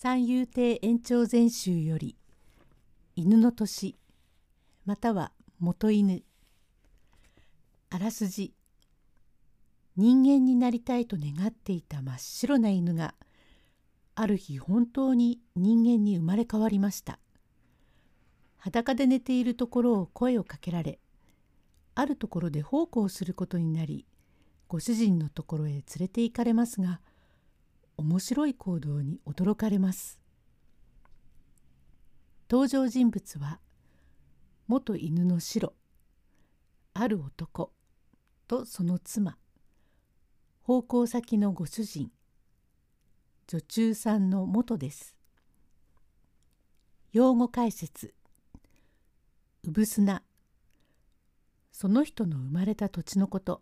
三遊亭延長全集より犬の年または元犬。あらすじ。人間になりたいと願っていた真っ白な犬がある日本当に人間に生まれ変わりました。裸で寝ているところを声をかけられあるところで奉公することになりご主人のところへ連れて行かれますが面白い行動に驚かれます。登場人物は元犬の白ある男とその妻奉公先のご主人女中さんの元です。用語解説うぶすなその人の生まれた土地のこと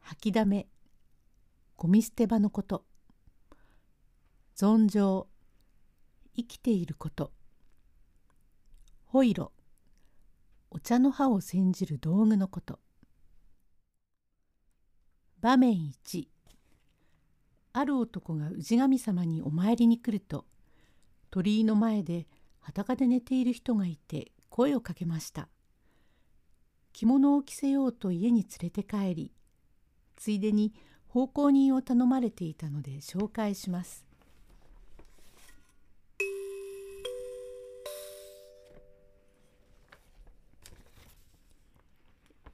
吐きだめゴミ捨て場のこと。存情生きていること。ホイロお茶の葉を煎じる道具のこと。場面1ある男が氏神様にお参りに来ると鳥居の前で裸で寝ている人がいて声をかけました。着物を着せようと家に連れて帰りついでに奉公人を頼まれていたので紹介します。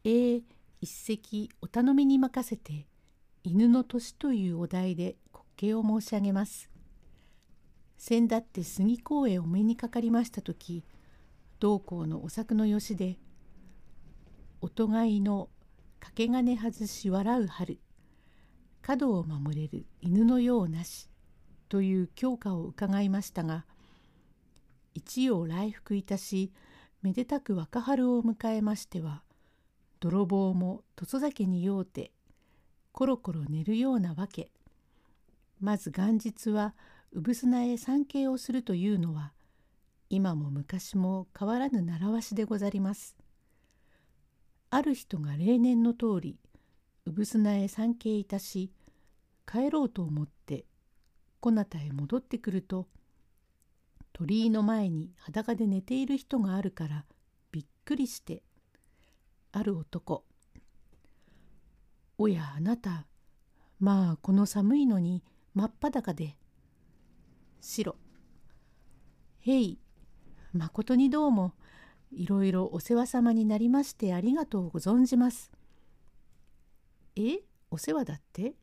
えー、一席お頼みに任せて犬の年というお題で滑稽を申し上げます。先だって杉公へお目にかかりました時同校のお作のよしで「お互いの掛け金外し笑う春」角を守れる犬のようなしという教科を伺いましたが一夜来福いたしめでたく若春を迎えましては泥棒も土佐酒に酔うてコロコロ寝るようなわけまず元日は産砂へ参詣をするというのは今も昔も変わらぬ習わしでござります。ある人が例年の通り産砂へ参詣いたし帰ろうと思ってこなたへ戻ってくると鳥居の前に裸で寝ている人があるからびっくりしてある男「おやあなたまあこの寒いのに真っ裸で」白「へいまことにどうもいろいろお世話様になりましてありがとうご存じます」え？お世話だって？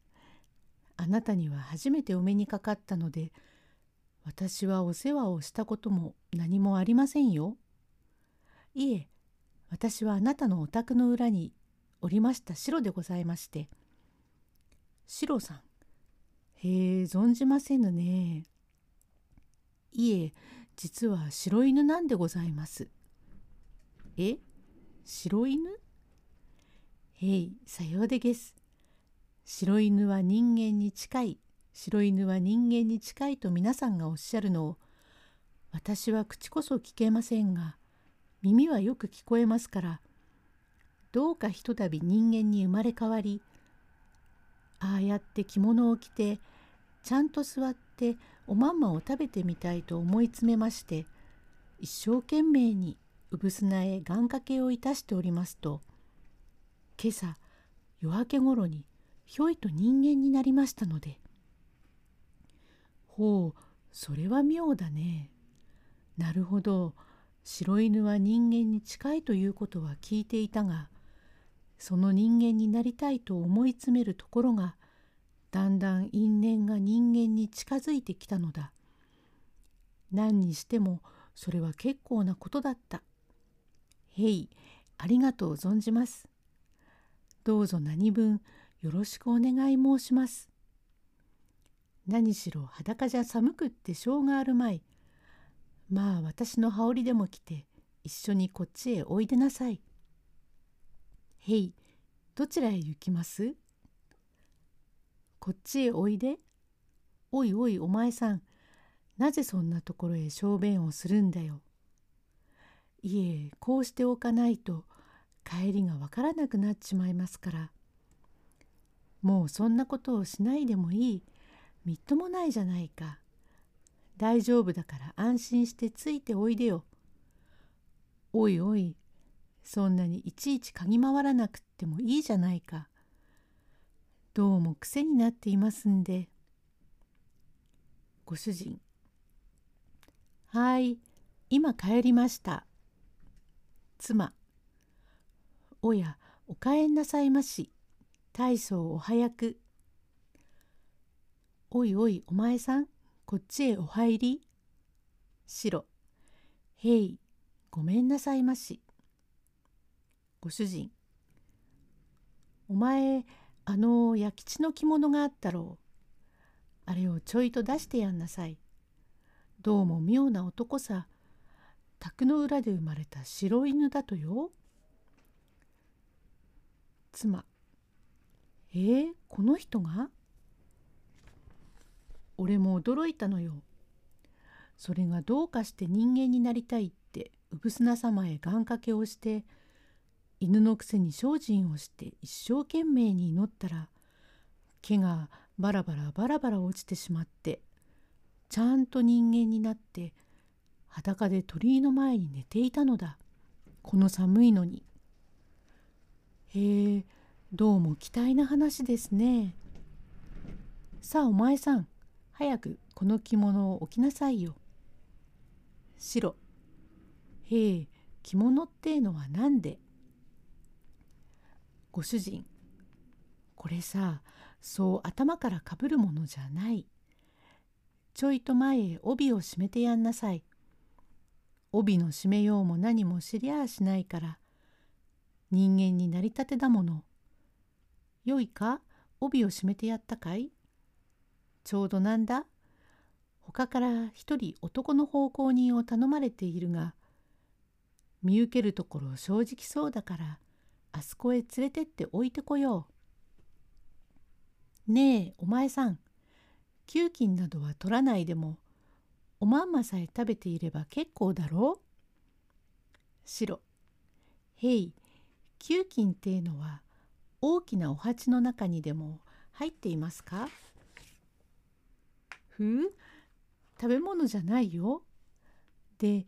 あなたには初めてお目にかかったので私はお世話をしたことも何もありませんよ。いえ私はあなたのお宅の裏におりました白でございまして白さんへえ存じませぬね。いえ実は白犬なんでございます。え白犬？へい、さようでげす。白犬は人間に近い、白犬は人間に近いと皆さんがおっしゃるのを、私は口こそ聞けませんが、耳はよく聞こえますから、どうかひとたび人間に生まれ変わり、ああやって着物を着て、ちゃんと座っておまんまを食べてみたいと思い詰めまして、一生懸命に産砂へ願掛けをいたしておりますと、今朝夜明けごろにひょいと人間になりましたので。ほうそれは妙だね。なるほど白犬は人間に近いということは聞いていたがその人間になりたいと思い詰めるところがだんだん因縁が人間に近づいてきたのだ。何にしてもそれは結構なことだった。へいありがとう存じます。どうぞ何分よろしくお願い申します。何しろ裸じゃ寒くってしょうがあるまい。まあ私の羽織でも来て一緒にこっちへおいでなさい。へい、どちらへ行きます？こっちへおいで。おいおいお前さん、なぜそんなところへ小便をするんだよ？いえ、こうしておかないと帰りがわからなくなっちまいますからもうそんなことをしないでもいいみっともないじゃないか大丈夫だから安心してついておいでよ。おいおい、そんなにいちいち嗅ぎ回らなくってもいいじゃないか。どうも癖になっていますんで。ご主人。はい、今帰りました。妻。おや、お帰んなさいまし。大層お早く。おいおい、お前さん。こっちへお入り。白。へい、ごめんなさいまし。ご主人。お前、あの弥吉の着物があったろう。あれをちょいと出してやんなさい。どうも妙な男さ。宅の裏で生まれた白犬だとよ。妻。えー、この人が？俺も驚いたのよ。それがどうかして人間になりたいってうぶすな様へ願掛けをして犬のくせに精進をして一生懸命に祈ったら毛がバラバラバラバラ落ちてしまってちゃんと人間になって裸で鳥居の前に寝ていたのだこの寒いのに。へえどうも期待な話ですね。さあお前さん早くこの着物を置きなさいよ。白。へえ、着物ってのは何で？ご主人。これさ、そう頭からかぶるものじゃない。ちょいと前へ帯を締めてやんなさい。帯の締めようも何も知りゃあしないから。人間になりたてだもの。よいか？帯を締めてやったかい？ちょうどなんだ？他から一人男の奉公人を頼まれているが見受けるところ正直そうだからあそこへ連れてって置いてこよう。ねえお前さん給金などは取らないでもおまんまさえ食べていれば結構だろ？う白。へい給金っていうのは大きなお鉢の中にでも入っていますか？ふう食べ物じゃないよ。で、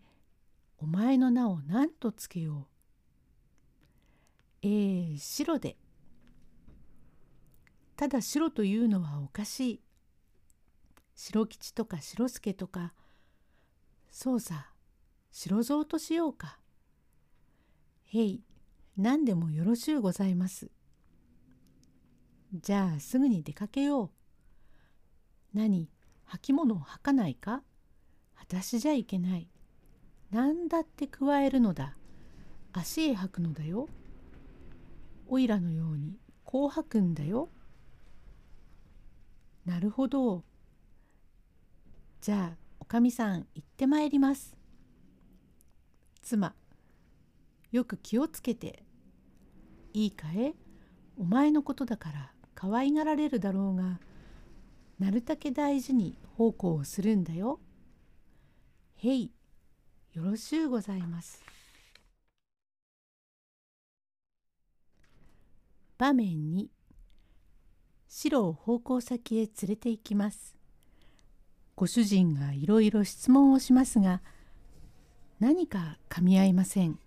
お前の名を何とつけよう？えー、白で。ただ白というのはおかしい。白吉とか白助とか、そうさ、白蔵としようか。へい、何でもよろしゅうございます。じゃあすぐに出かけよう。何履物を履かないか？私じゃいけない。何だって加えるのだ。足へ履くのだよ。おいらのようにこう履くんだよ。なるほど。じゃあおかみさん行ってまいります。妻よく気をつけて。いいかえ？お前のことだから可愛がられるだろうがなるたけ大事に奉公をするんだよ。へい、よろしゅうございます。場面に白を奉公先へ連れて行きます。ご主人がいろいろ質問をしますが何か噛み合いません。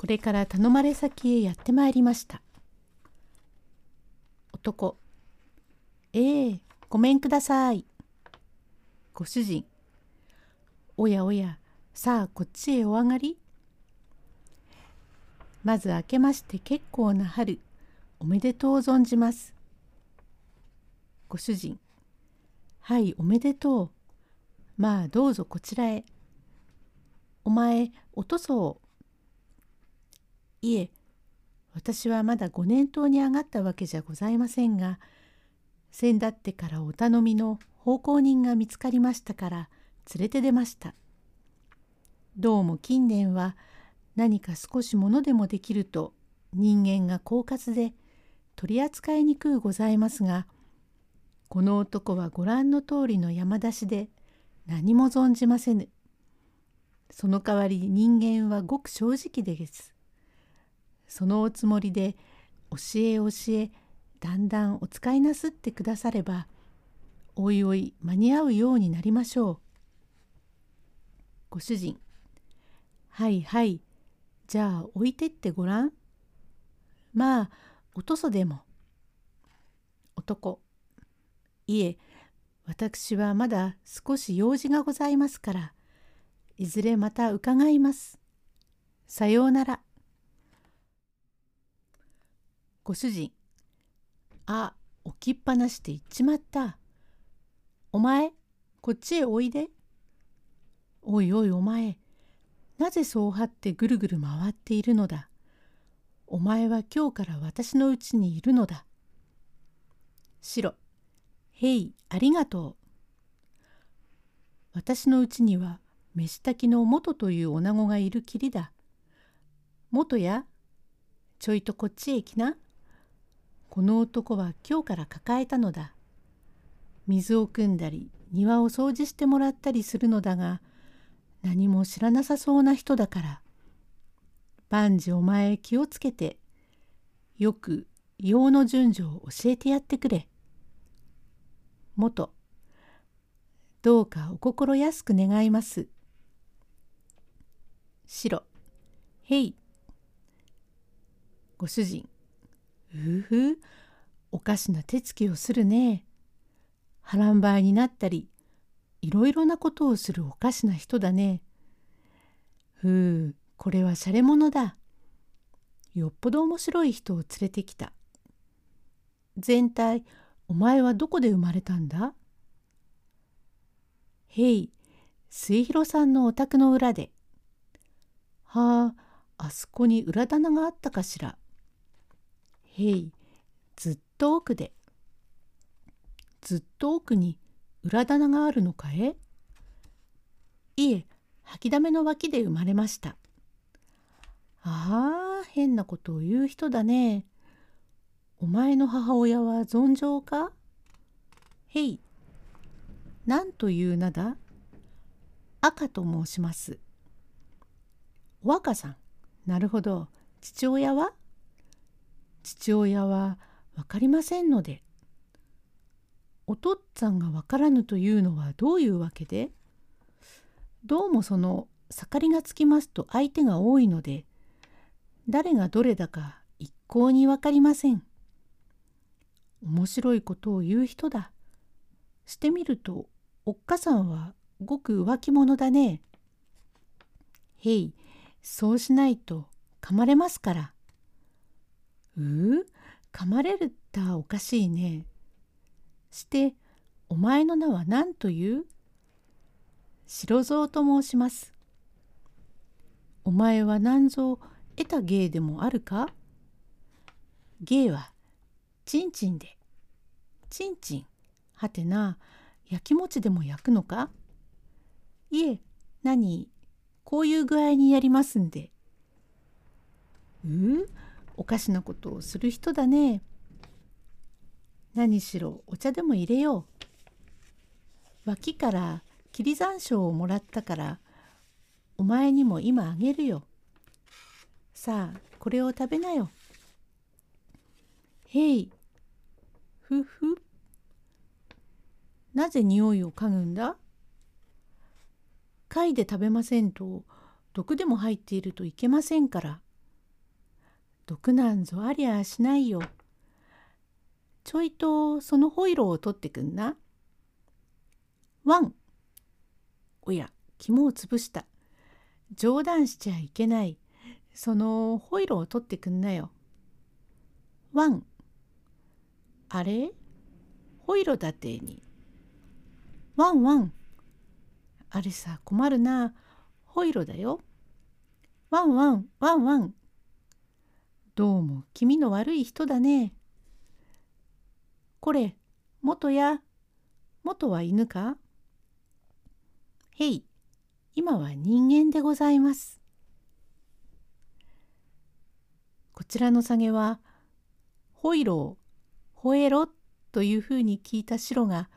これから頼まれ先へやってまいりました。男。ええごめんください。ご主人。おやおや、さあこっちへお上がり。まず明けまして結構な春、おめでとう存じます。ご主人。はい、おめでとう。まあどうぞこちらへ。お前、おとそをいえ私はまだご年頭に上がったわけじゃございませんが先だってからお頼みの奉公人が見つかりましたから連れて出ました。どうも近年は何か少しものでもできると人間が狡猾で取り扱いにくうございますがこの男はご覧の通りの山出しで何も存じませぬ。その代わり人間はごく正直です。そのおつもりで教え教えだんだんお使いなすってくださればおいおい間に合うようになりましょう。ご主人はいはいじゃあ置いてってごらん。まあおとそでも。男いえ私はまだ少し用事がございますからいずれまた伺います。さようなら。ご主人あ置きっぱなして行っちまった。お前こっちへおいで。おいおいお前なぜそう張ってぐるぐる回っているのだ。お前は今日から私のうちにいるのだ。白へいありがとう。私のうちには飯炊きの元という女子がいるきりだ。元やちょいとこっちへ来な。この男は今日から抱えたのだ。水を汲んだり庭を掃除してもらったりするのだが何も知らなさそうな人だから万事お前気をつけてよく用の順序を教えてやってくれ。元どうかお心安く願います。白へいご主人うふおかしな手つきをするね。波乱ばいになったりいろいろなことをするおかしな人だね。ふうこれはしゃれ者だ。よっぽど面白い人を連れてきた。全体お前はどこで生まれたんだ？へい末広さんのお宅の裏で。はああそこに裏棚があったかしら。へいずっと奥で。ずっと奥に裏棚があるのかえ？いえ、吐きだめの脇で生まれました。ああ、変なことを言う人だね。お前の母親は存上か？へい。何という名だ？赤と申します。お若さん。なるほど。父親は？父親は分かりませんので。お父っつぁんがわからぬというのはどういうわけでどうもその盛りがつきますと相手が多いので誰がどれだか一向に分かりません。面白いことを言う人だ。してみるとおっかさんはごく浮気者だね。へいそうしないと噛まれますから。うう噛まれるったおかしいね。してお前の名は何という？白蔵と申します。お前は何ぞ得た芸でもあるか？芸はちんちんで。ちんちん。はてな、焼き餅でも焼くのか？いえ、何？こういう具合にやりますんで。うおかしなことをする人だね。何しろお茶でも入れよう。脇から霧山椒をもらったからお前にも今あげるよ。さあこれを食べなよ。へい。ふふ。なぜ匂いを嗅ぐんだ？貝で食べませんと毒でも入っているといけませんから。毒なんぞありゃしないよ。ちょいとそのホイロを取ってくんな。ワン。おや、肝を潰した。冗談しちゃいけない。そのホイロを取ってくんなよ。ワン。あれ？ホイロだてに。ワンワン。あれさ、困るな。ホイロだよ。ワンワン、ワンワン。どうも気味の悪い人だね。これ、元や、元は犬か？へい、今は人間でございます。こちらの下げは、ほいろう、ほえろというふうに聞いた白が、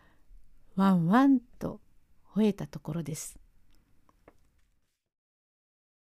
ワンワンと吠えたところです。